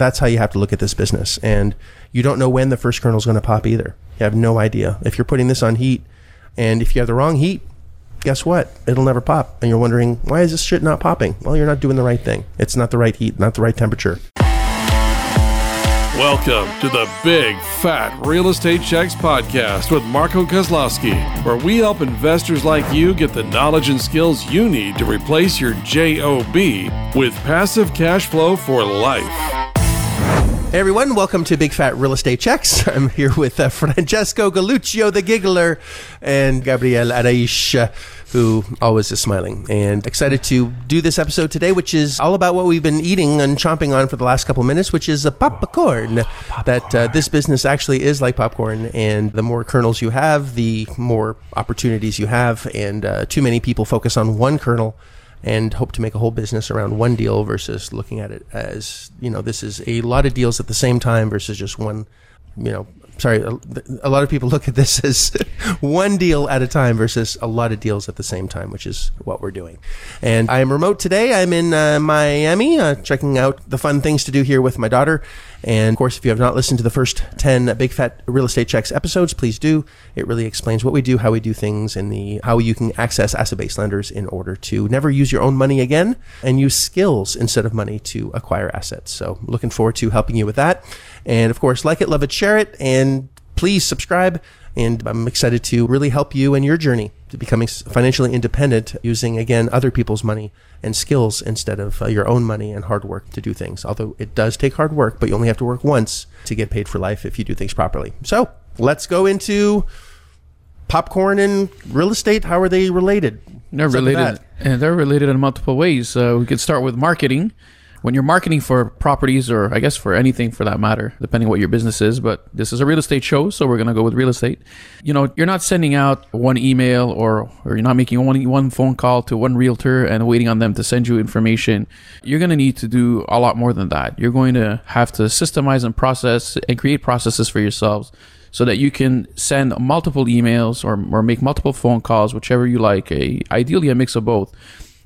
that's how you have to look at this business. And you don't know when the first kernel is going to pop either. You have no idea. If you're putting this on heat, and if you have the wrong heat, guess what? It'll never pop. And you're wondering, why is this shit not popping? Well, you're not doing the right thing. It's not the right heat, not the right temperature. Welcome to the Big Fat Real Estate Checks podcast with Marco Kozlowski, where we help investors like you get the knowledge and skills you need to replace your JOB with passive cash flow for life. Hey everyone, welcome to Big Fat Real Estate Checks. I'm here with uh, Francesco Galuccio, the giggler, and Gabriel Araish, uh, who always is smiling. And excited to do this episode today, which is all about what we've been eating and chomping on for the last couple minutes, which is a popcorn. That uh, this business actually is like popcorn, and the more kernels you have, the more opportunities you have. And uh, too many people focus on one kernel and hope to make a whole business around one deal versus looking at it as you know this is a lot of deals at the same time versus just one you know sorry a, lot of people look at this as one deal at a time versus a lot of deals at the same time which is what we're doing and i am remote today i'm in uh, miami uh, checking out the fun things to do here with my daughter and of course, if you have not listened to the first 10 Big Fat Real Estate Checks episodes, please do. It really explains what we do, how we do things, and the how you can access asset-based lenders in order to never use your own money again and use skills instead of money to acquire assets. So looking forward to helping you with that. And of course, like it, love it, share it, and please subscribe. And I'm excited to really help you in your journey to becoming financially independent using, again, other people's money and skills instead of uh, your own money and hard work to do things. Although it does take hard work, but you only have to work once to get paid for life if you do things properly. So let's go into popcorn and real estate. How are they related? They're related, and they're related in multiple ways. Uh, we could start with marketing. When you're marketing for properties, or I guess for anything for that matter, depending what your business is, but this is a real estate show, so we're gonna go with real estate. You know, you're not sending out one email or or you're not making one one phone call to one realtor and waiting on them to send you information. You're gonna need to do a lot more than that. You're going to have to systemize and process and create processes for yourselves so that you can send multiple emails or, or make multiple phone calls, whichever you like, a, ideally a mix of both,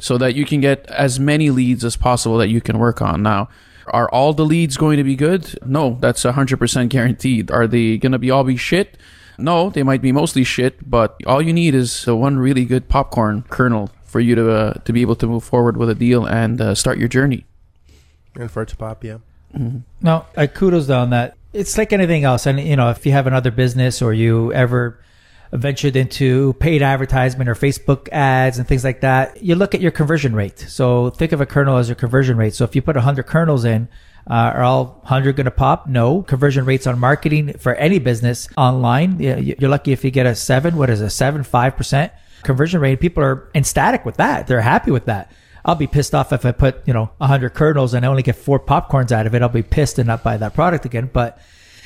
so that you can get as many leads as possible that you can work on. Now, are all the leads going to be good? No, that's 100% guaranteed. Are they going to be all be shit? No, they might be mostly shit, but all you need is uh, one really good popcorn kernel for you to uh, to be able to move forward with a deal and uh, start your journey. And for it to pop, yeah. No, I kudos on that. It's like anything else, and you know, if you have another business or you ever ventured into paid advertisement or Facebook ads and things like that, you look at your conversion rate. So think of a kernel as your conversion rate. So if you put 100 kernels in, uh, are all 100 going to pop? No. Conversion rates on marketing for any business online, you- you're lucky if you get a seven. What is a seven, five percent conversion rate? People are ecstatic with that. They're happy with that. I'll be pissed off if I put, you know, 100 kernels and I only get four popcorns out of it. I'll be pissed and not buy that product again. But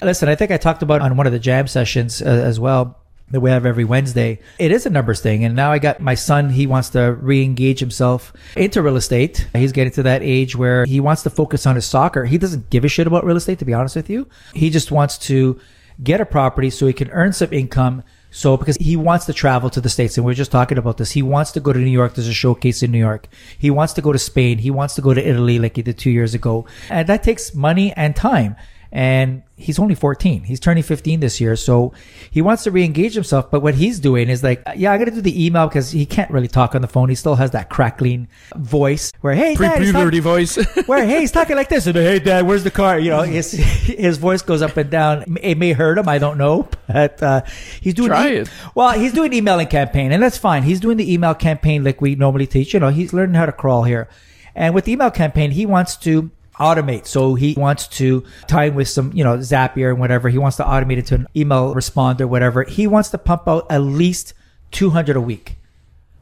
listen, I think I talked about on one of the jam sessions uh, as well that we have every Wednesday. It is a numbers thing. And now I got my son, he wants to re-engage himself into real estate. He's getting to that age where he wants to focus on his soccer. He doesn't give a shit about real estate, to be honest with you. He just wants to get a property so he can earn some income. So because he wants to travel to the States and we are just talking about this, he wants to go to New York. There's a showcase in New York. He wants to go to Spain. He wants to go to Italy like he did two years ago. And that takes money and time. And he's only 14. He's turning 15 this year. So he wants to re-engage himself. But what he's doing is like, yeah, I got to do the email because he can't really talk on the phone. He still has that crackling voice where, hey, Dad, he's Pre-puberty talking- voice. where hey he's talking like this and hey dad where's the car you know his his voice goes up and down it may hurt him i don't know but uh he's doing Try it. well he's doing emailing campaign and that's fine he's doing the email campaign like we normally teach you know he's learning how to crawl here and with the email campaign he wants to automate so he wants to tie in with some you know zapier and whatever he wants to automate it to an email responder whatever he wants to pump out at least 200 a week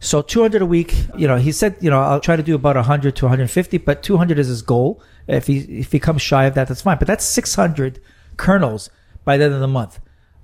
so 200 a week, you know, he said, you know, I'll try to do about 100 to 150, but 200 is his goal. If he if he comes shy of that, that's fine. But that's 600 kernels by the end of the month.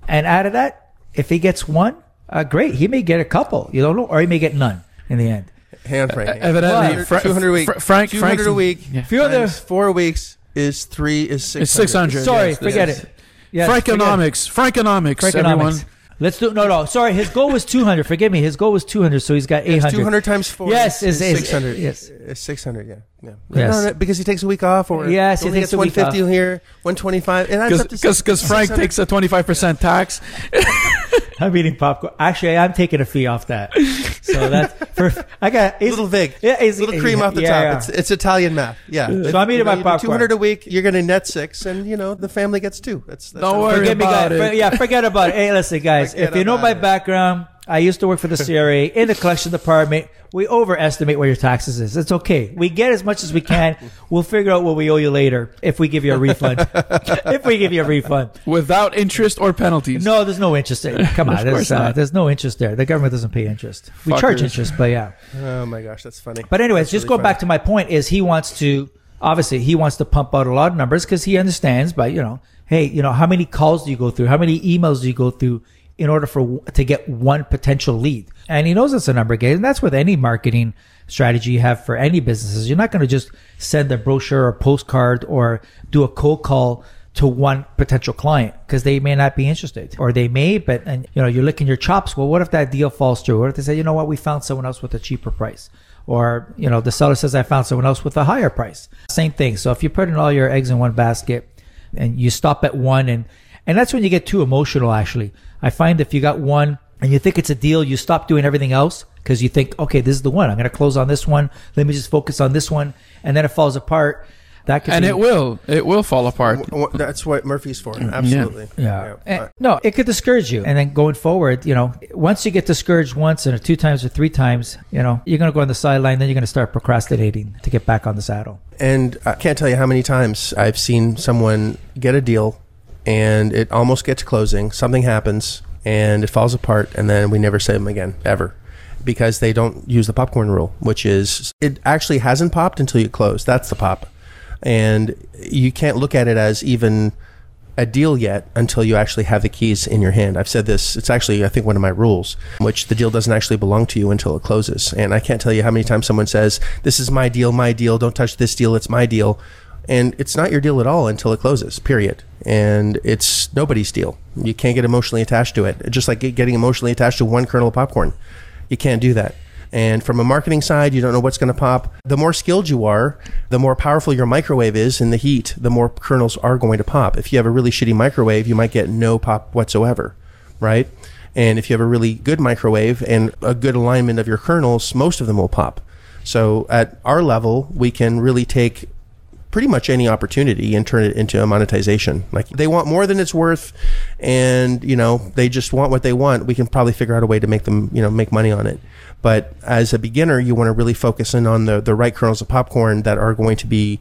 And out of that, if he gets one, uh, great. He may get a couple, you don't know, or he may get none in the end. Hang on, Frank. evidently, Two Fra- hundred a week. Fra- Frank- two hundred a week. Yeah. Few other- times four weeks is three is six. It's 600. Sorry, yes, forget yes. it. Yes, forget it. Frankonomics. Frankonomics, Frankonomics. everyone. Let's do no, no. Sorry, his goal was 200. Forgive me. His goal was 200, so he's got 800. It's 200 times four. Yes, is, is- is- 600. yes. It's 600, yeah. yeah. Yes. No, no, because he takes a week off or Yes, he only takes gets a week 150 here, 125. It adds up to Because because Frank 600. takes a twenty five percent tax. I'm eating popcorn. Actually, I'm taking a fee off that. So that's for I got little vig, Yeah, it's- little cream off the yeah, top. yeah. It's, it's Italian math. Yeah. So I'm eating my popcorn. Two hundred a week. You're going to net six, and you know the family gets two. That's, that's Don't worry Forget me, about guys. it. For- yeah, forget about it. Hey, listen, guys. Forget if you know my it. background, I used to work for the CRA in the collection department. We overestimate what your taxes is. It's okay. We get as much as we can. We'll figure out what we owe you later if we give you a refund. if we give you a refund. Without interest or penalties. No, there's no interest there. Come on, there's, uh, there's no interest there. The government doesn't pay interest. We charge interest, but yeah. Oh my gosh, that's funny. But anyways, That's just really go back to my point is he wants to obviously he wants to pump out a lot of numbers because he understands But you know hey you know how many calls do you go through how many emails do you go through in order for to get one potential lead. And he knows it's a number game. And that's with any marketing strategy you have for any businesses. You're not going to just send a brochure or postcard or do a cold call to one potential client because they may not be interested or they may but and you know you're licking your chops. Well what if that deal falls through? What if they say you know what? We found someone else with a cheaper price. Or you know the seller says i found someone else with a higher price. Same thing. So if you put in all your eggs in one basket and you stop at one and and that's when you get too emotional actually i find if you got one and you think it's a deal you stop doing everything else because you think okay this is the one i'm going to close on this one let me just focus on this one and then it falls apart that could and be, it will. It will fall apart. W- w- That's what Murphy's for. Absolutely. yeah. Yeah. Eh, no, it could discourage you. And then going forward, you know, once you get discouraged once and two times or three times, you know, you're going to go on the sideline. Then you're going to start procrastinating to get back on the saddle. And I can't tell you how many times I've seen someone get a deal and it almost gets closing. Something happens and it falls apart, and then we never see them again, ever. Because they don't use the popcorn rule, which is it actually hasn't popped until you close. That's the pop. And you can't look at it as even a deal yet until you actually have the keys in your hand. I've said this, it's actually, I think, one of my rules, which the deal doesn't actually belong to you until it closes. And I can't tell you how many times someone says, This is my deal, my deal, don't touch this deal, it's my deal. And it's not your deal at all until it closes, period. And it's nobody's deal. You can't get emotionally attached to it. Just like getting emotionally attached to one kernel of popcorn. You can't do that. And from a marketing side, you don't know what's going to pop. The more skilled you are, the more powerful your microwave is in the heat, the more kernels are going to pop. If you have a really shitty microwave, you might get no pop whatsoever, right? And if you have a really good microwave and a good alignment of your kernels, most of them will pop. So at our level, we can really take pretty much any opportunity and turn it into a monetization. Like they want more than it's worth and, you know, they just want what they want. We can probably figure out a way to make them, you know, make money on it. But as a beginner, you want to really focus in on the, the right kernels of popcorn that are going to be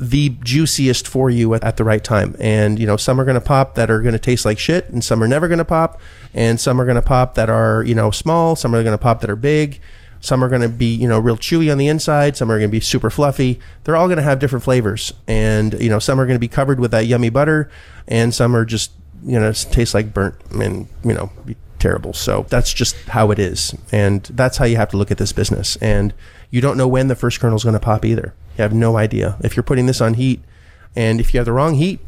the juiciest for you at, at the right time. And, you know, some are going to pop that are going to taste like shit, and some are never going to pop. And some are going to pop that are, you know, small. Some are going to pop that are big. Some are going to be, you know, real chewy on the inside. Some are going to be super fluffy. They're all going to have different flavors. And, you know, some are going to be covered with that yummy butter, and some are just, you know, taste like burnt and, you know, terrible. So that's just how it is. And that's how you have to look at this business. And you don't know when the first kernel is going to pop either. You have no idea. If you're putting this on heat, and if you have the wrong heat,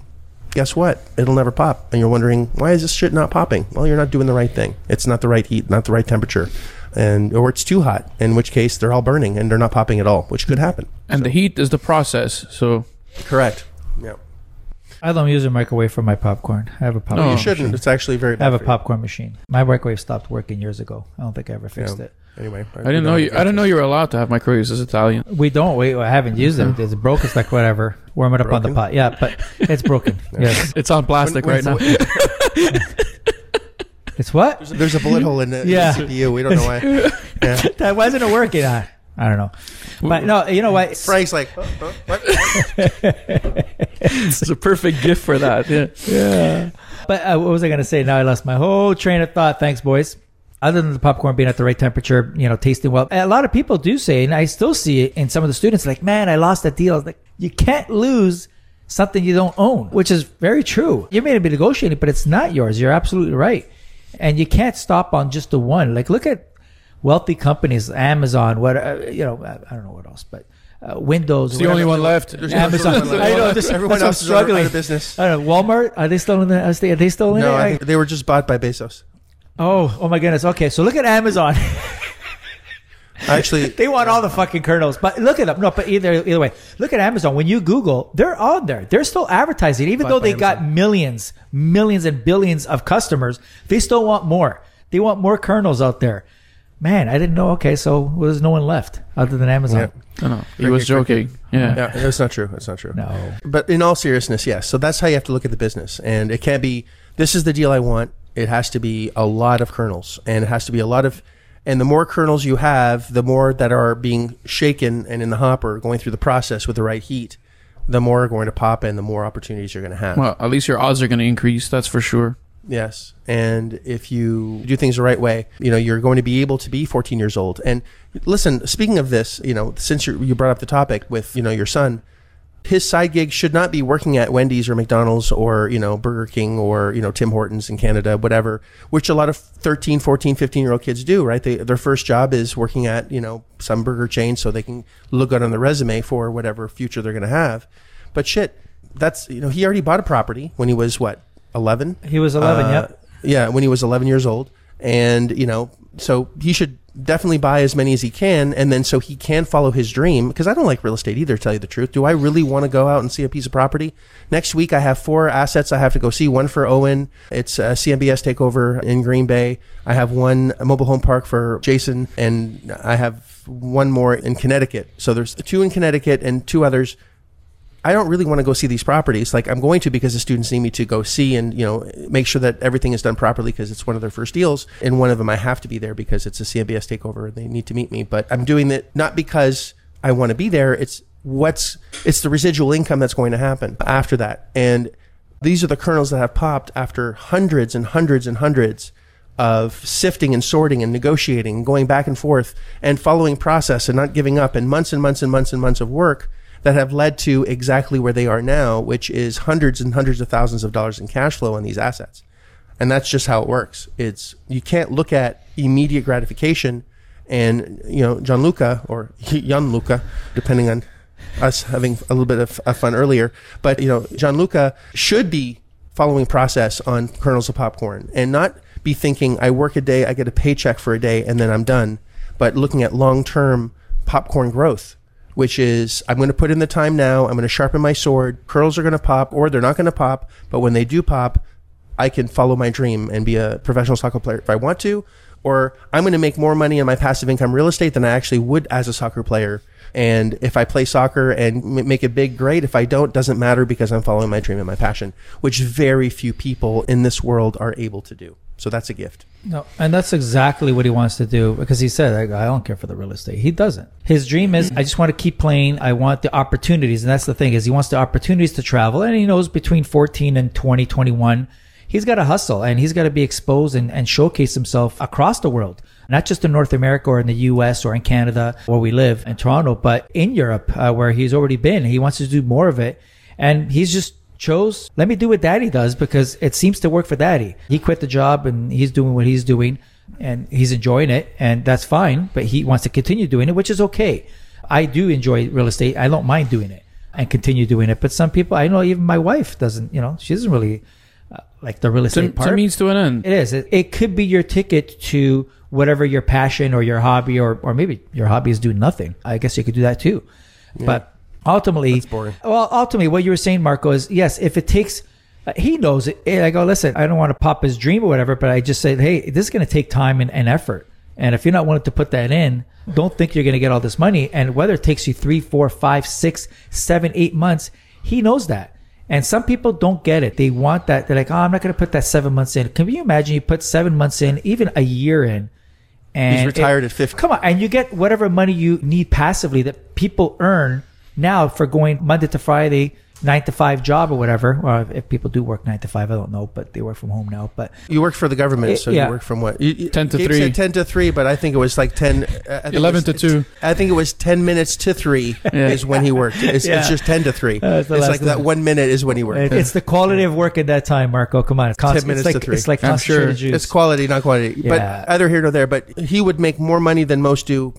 guess what? It'll never pop. And you're wondering, why is this shit not popping? Well, you're not doing the right thing. It's not the right heat, not the right temperature. And or it's too hot, in which case they're all burning and they're not popping at all, which could happen. And the heat is the process. So Correct. Yeah. I don't use a microwave for my popcorn. I have a popcorn. No. you shouldn't. It's actually very I have a bad you. popcorn machine. My microwave stopped working years ago. I don't think I ever fixed Yeah. it. Anyway, I didn't know you. I didn't know you were allowed to have microwaves as Italian. We don't. We I haven't used them. Mm-hmm. It's broken. It's like whatever. Warm it up on the pot. Yeah, but it's broken. yes. It's on plastic When- right now. when- It's what? There's a bullet hole in the, in the Yeah. CPU. We don't know why. Yeah. That wasn't it working. I, I don't know. But no, you know what? Frank's like, huh, huh, what? it's a perfect gift for that. Yeah. Yeah. But uh, what was I going to say? Now I lost my whole train of thought. Thanks, boys. Other than the popcorn being at the right temperature, you know, tasting well. A lot of people do say, and I still see it in some of the students, like, man, I lost that deal. Like, you can't lose something you don't own, which is very true. You may be negotiating, but it's not yours. You're absolutely right. And you can't stop on just the one. Like, look at wealthy companies, Amazon, what, uh, you know, I I don't know what else, but uh, Windows. It's the only one left. There's Amazon. no one left. I know, this- Everyone else is out struggling. of business. I don't know. Walmart, are they still in the, are they, are they still in No, it? I think they were just bought by Bezos. Oh, oh my goodness. Okay, so look at Amazon. Actually, they want all the fucking kernels. But look at them. No, but either either way, look at Amazon. When you Google, they're on there. They're still advertising, even Bought though by they got millions, millions and billions of customers. They still want more. They want more kernels out there. Man, I didn't know. Okay, so there's no one left other than Amazon. I know. He was joking. Yeah. yeah, that's not true. That's not true. No. But in all seriousness, yes. So that's how you have to look at the business. And it can't be, this is the deal I want. It has to be a lot of kernels and it has to be a lot of, and the more kernels you have, the more that are being shaken and in the hopper going through the process with the right heat, the more are going to pop and the more opportunities you're going to have. Well, at least your odds are going to increase. That's for sure. Yes. And if you do things the right way, you know, you're going to be able to be 14 years old. And listen, speaking of this, you know, since you you brought up the topic with, you know, your son, his side gig should not be working at Wendy's or McDonald's or, you know, Burger King or, you know, Tim Hortons in Canada, whatever, which a lot of 13, 14, 15 year old kids do, right? They, their first job is working at, you know, some burger chain so they can look good on the resume for whatever future they're going to have. But shit, that's, you know, he already bought a property when he was what, 11? He was 11, Uh, yep. Yeah, when he was 11 years old. And, you know, so he should definitely buy as many as he can. And then so he can follow his dream. Because I don't like real estate either, tell you the truth. Do I really want to go out and see a piece of property? Next week, I have four assets I have to go see. One for Owen. It's uh, a CMBS takeover in Green Bay. I have one mobile home park for Jason. And I have one more in Connecticut. So there's two in Connecticut and two others I don't really want to go see these properties. Like I'm going to because the students need me to go see and you know make sure that everything is done properly because it's one of their first deals. And one of them I have to be there because it's a CMBS takeover and they need to meet me. But I'm doing it not because I want to be there. It's what's it's the residual income that's going to happen after that. And these are the kernels that have popped after hundreds and hundreds and hundreds of sifting and sorting and negotiating and going back and forth and following process and not giving up and months and months and months and months of work that have led to exactly where they are now, which is hundreds and hundreds of thousands of dollars in cash flow on these assets. And that's just how it works. It's you can't look at immediate gratification and you know Gianluca or Gianluca, depending on us having a little bit of, fun earlier. But you know Gianluca should be following process on kernels of popcorn and not be thinking I work a day, I get a paycheck for a day, and then I'm done. But looking at long term popcorn growth which is I'm going to put in the time now. I'm going to sharpen my sword. Curls are going to pop, or they're not going to pop. But when they do pop, I can follow my dream and be a professional soccer player if I want to. Or I'm going to make more money in my passive income real estate than I actually would as a soccer player. And if I play soccer and make it big, great. If I don't, doesn't matter because I'm following my dream and my passion, which very few people in this world are able to do. So that's a gift. No, and that's exactly what he wants to do because he said, I, I don't care for the real estate. He doesn't. His dream is, I just want to keep playing. I want the opportunities. And that's the thing is he wants the opportunities to travel. And he knows between 14 and 20, 21, he's got to hustle and he's got to be exposed and, and showcase himself across the world. Not just in North America or in the US or in Canada where we live in Toronto, but in Europe uh, where he's already been. He wants to do more of it. And he's just chose, let me do what daddy does because it seems to work for daddy. He quit the job and he's doing what he's doing and he's enjoying it and that's fine, but he wants to continue doing it, which is okay. I do enjoy real estate. I don't mind doing it and continue doing it. But some people, I know even my wife doesn't, you know, she doesn't really uh, like the real estate it's a part. means to an end. It is. It, it could be your ticket to whatever your passion or your hobby, or or maybe your hobby is doing nothing. I guess you could do that too. But ultimately, That's boring. Well, ultimately, what you were saying, Marco, is yes. If it takes, he knows it. I go, listen, I don't want to pop his dream or whatever, but I just said, hey, this is going to take time and, and effort. And if you're not willing to put that in, don't think you're going to get all this money. And whether it takes you three, four, five, six, seven, eight months, he knows that. And some people don't get it. They want that. They're like, oh, I'm not going to put that seven months in. Can you imagine you put seven months in, even a year in, and He's retired it- at 50. Come on, and you get whatever money you need passively that people earn now for going Monday to Friday, nine to five job or whatever. Or if people do work nine to five, I don't know, but they work from home now. But You work for the government, Eh, so yeah. you work from what? You, you- 10 to Gabe 3. Said Ten to three, but I think it was like ten. uh, I think it 11 was- to 2. I think it was ten minutes to three Yeah. is when he worked. It's, Yeah. it's just ten to three. Uh, it's it's the last like that one. one minute is when he worked. it- it's the quality of work at that time, Marco. Come on, it's, const- minutes it's like to three. it's like I'm sure. juice. It's quality, not quantity. Yeah. But either here nor there. But he would make more money than most do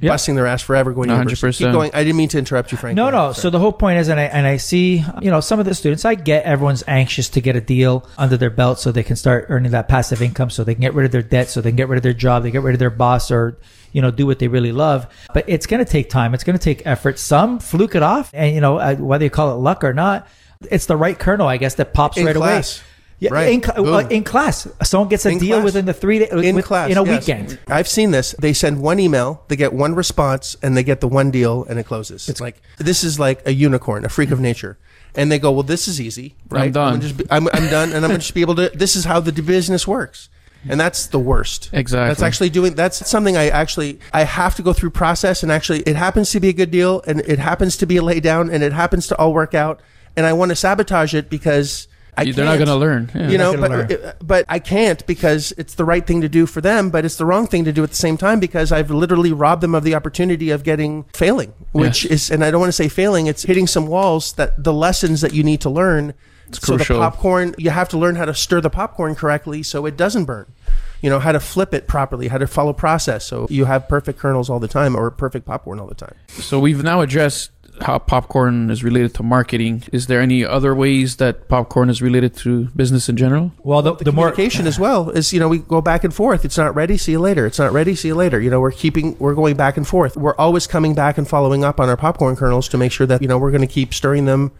Yeah. busting their ass forever going. to university. 100%. Keep going. I didn't mean to interrupt you, Frank. No, no. ahead. So the whole point is, and I and I see, you know, some of the students. I get everyone's anxious to get a deal under their belt so they can start earning that passive income, so they can get rid of their debt, so they can get rid of their job, they get rid of their boss, or you know, do what they really love. But it's going to take time. It's going to take effort. Some fluke it off, and you know, uh, whether you call it luck or not, it's the right kernel, I guess, that pops In right class. away. Yeah, Right. in, cl- uh, in class, someone gets a In deal class. within the three day, in with- class in a yes. weekend. I've seen this. They send one email, they get one response, and they get the one deal, and it closes. It's like this is like a unicorn, a freak of nature. And they go, well, this is easy, right? done. I'm, gonna just be, I'm, I'm done, and I'm going to just be able to. This is how the business works. And that's the worst. Exactly. That's actually doing. That's something I actually I have to go through process, and actually it happens to be a good deal, and it happens to be a lay down, and it happens to all work out, and I want to sabotage it because I They're not can't. going to learn. Yeah. You know, but, uh, but I can't because it's the right thing to do for them, but it's the wrong thing to do at the same time because I've literally robbed them of the opportunity of getting failing, which Yes. is, and I don't want to say failing, it's hitting some walls that the lessons that you need to learn. so crucial. the popcorn, you have to learn how to stir the popcorn correctly so it doesn't burn. You know, how to flip it properly, how to follow process so you have perfect kernels all the time or perfect popcorn all the time. So we've now addressed how popcorn is related to marketing. Is there any other ways that popcorn is related to business in general? Well, the, the more communication as well is you know we go back and forth. It's not ready see you later. It's not ready see you later. You know we're keeping we're going back and forth. We're always coming back and following up on our popcorn kernels to make sure that you know we're going to keep stirring them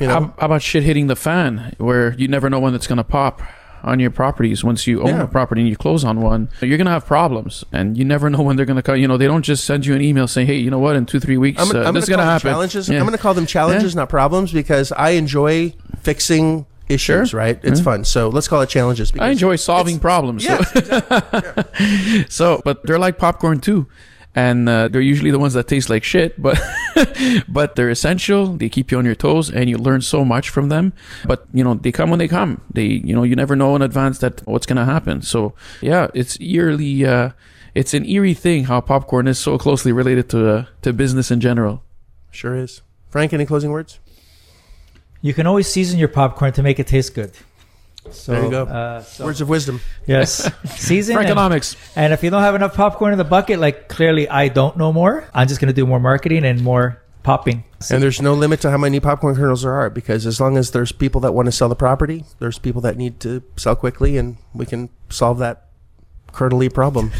you know. How, how about shit hitting the fan, where you never know when it's going to pop on your properties? Once you own Yeah. a property and you close on one, you're to have problems, and you never know when they're to come. You know, they don't just send you an email saying, "Hey, you know what? In two, three weeks, I'm, gonna- uh, I'm this gonna going to call them happen." challenges Yeah. I'm to call them challenges not problems because I enjoy fixing issues Sure. right it's fun so let's call it challenges because I enjoy solving problems. So. yeah, so, but they're like popcorn too, and uh, they're usually the ones that taste like shit, but but they're essential. They keep you on your toes, and you learn so much from them. But you know, they come when they come. They, you know, you never know in advance that what's gonna happen. So yeah, it's eerily, uh, it's an eerie thing how popcorn is so closely related to uh, to business in general. sure is frank any closing words you can always season your popcorn to make it taste good. So, There you go. Uh, so- words of wisdom yes, season. And, Frankonomics. and if you don't have enough popcorn in the bucket, like clearly I don't know more. I'm just gonna do more marketing and more popping. And there's no limit to how many popcorn kernels there are because as long as there's people that want to sell the property, there's people that need to sell quickly, and we can solve that kernely problem.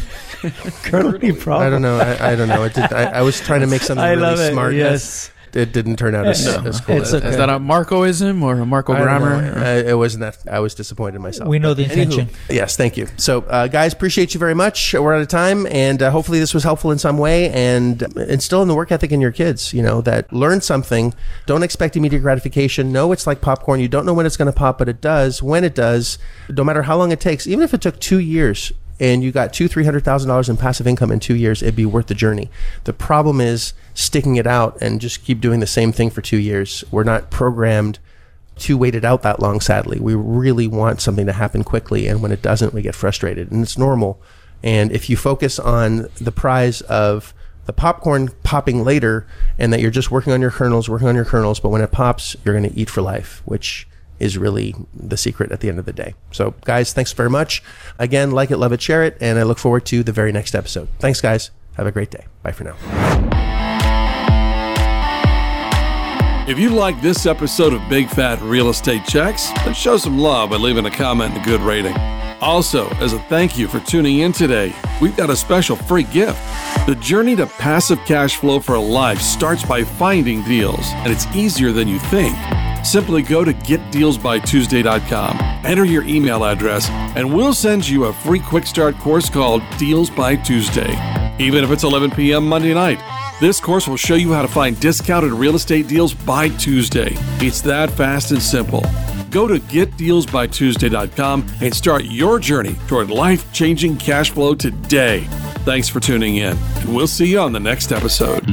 Curly problem. I don't know. I, I don't know. It did, I, I was trying to make something I really love it. smart. Yes. It didn't turn out as, No. as cool. It's as, okay. Is that a Marcoism or a Marco grammar? know. It wasn't that. I was disappointed in myself. We know the Anywho, intention. yes, thank you. So, uh, guys, appreciate you very much. We're out of time, and uh, hopefully this was helpful in some way and instill in the work ethic in your kids. You know that learn something. Don't expect immediate gratification. Know it's like popcorn. You don't know when it's going to pop, but it does. When it does, no matter how long it takes, even if it took two years. And you got two, three hundred thousand dollars in passive income in two years, it'd be worth the journey. The problem is sticking it out and just keep doing the same thing for two years. We're not programmed to wait it out that long, sadly. We really want something to happen quickly, and when it doesn't, we get frustrated, and it's normal. And if you focus on the prize of the popcorn popping later, and that you're just working on your kernels, working on your kernels, but when it pops, you're going to eat for life, which is really the secret at the end of the day. So, guys, thanks very much. Again, like it, love it, share it, and I look forward to the very next episode. Thanks, guys. Have a great day. Bye for now. If you like this episode of Big Fat Real Estate Checks, then show some love by leaving a comment and a good rating. Also, as a thank you for tuning in today, we've got a special free gift. The journey to passive cash flow for a life starts by finding deals, and it's easier than you think. Simply go to getdealsbytuesday.com, enter your email address, and we'll send you a free quick start course called Deals by Tuesday. Even if it's 11 p.m. Monday night, this course will show you how to find discounted real estate deals by Tuesday. It's that fast and simple. Go to getdealsbytuesday.com and start your journey toward life changing cash flow today. Thanks for tuning in, and we'll see you on the next episode.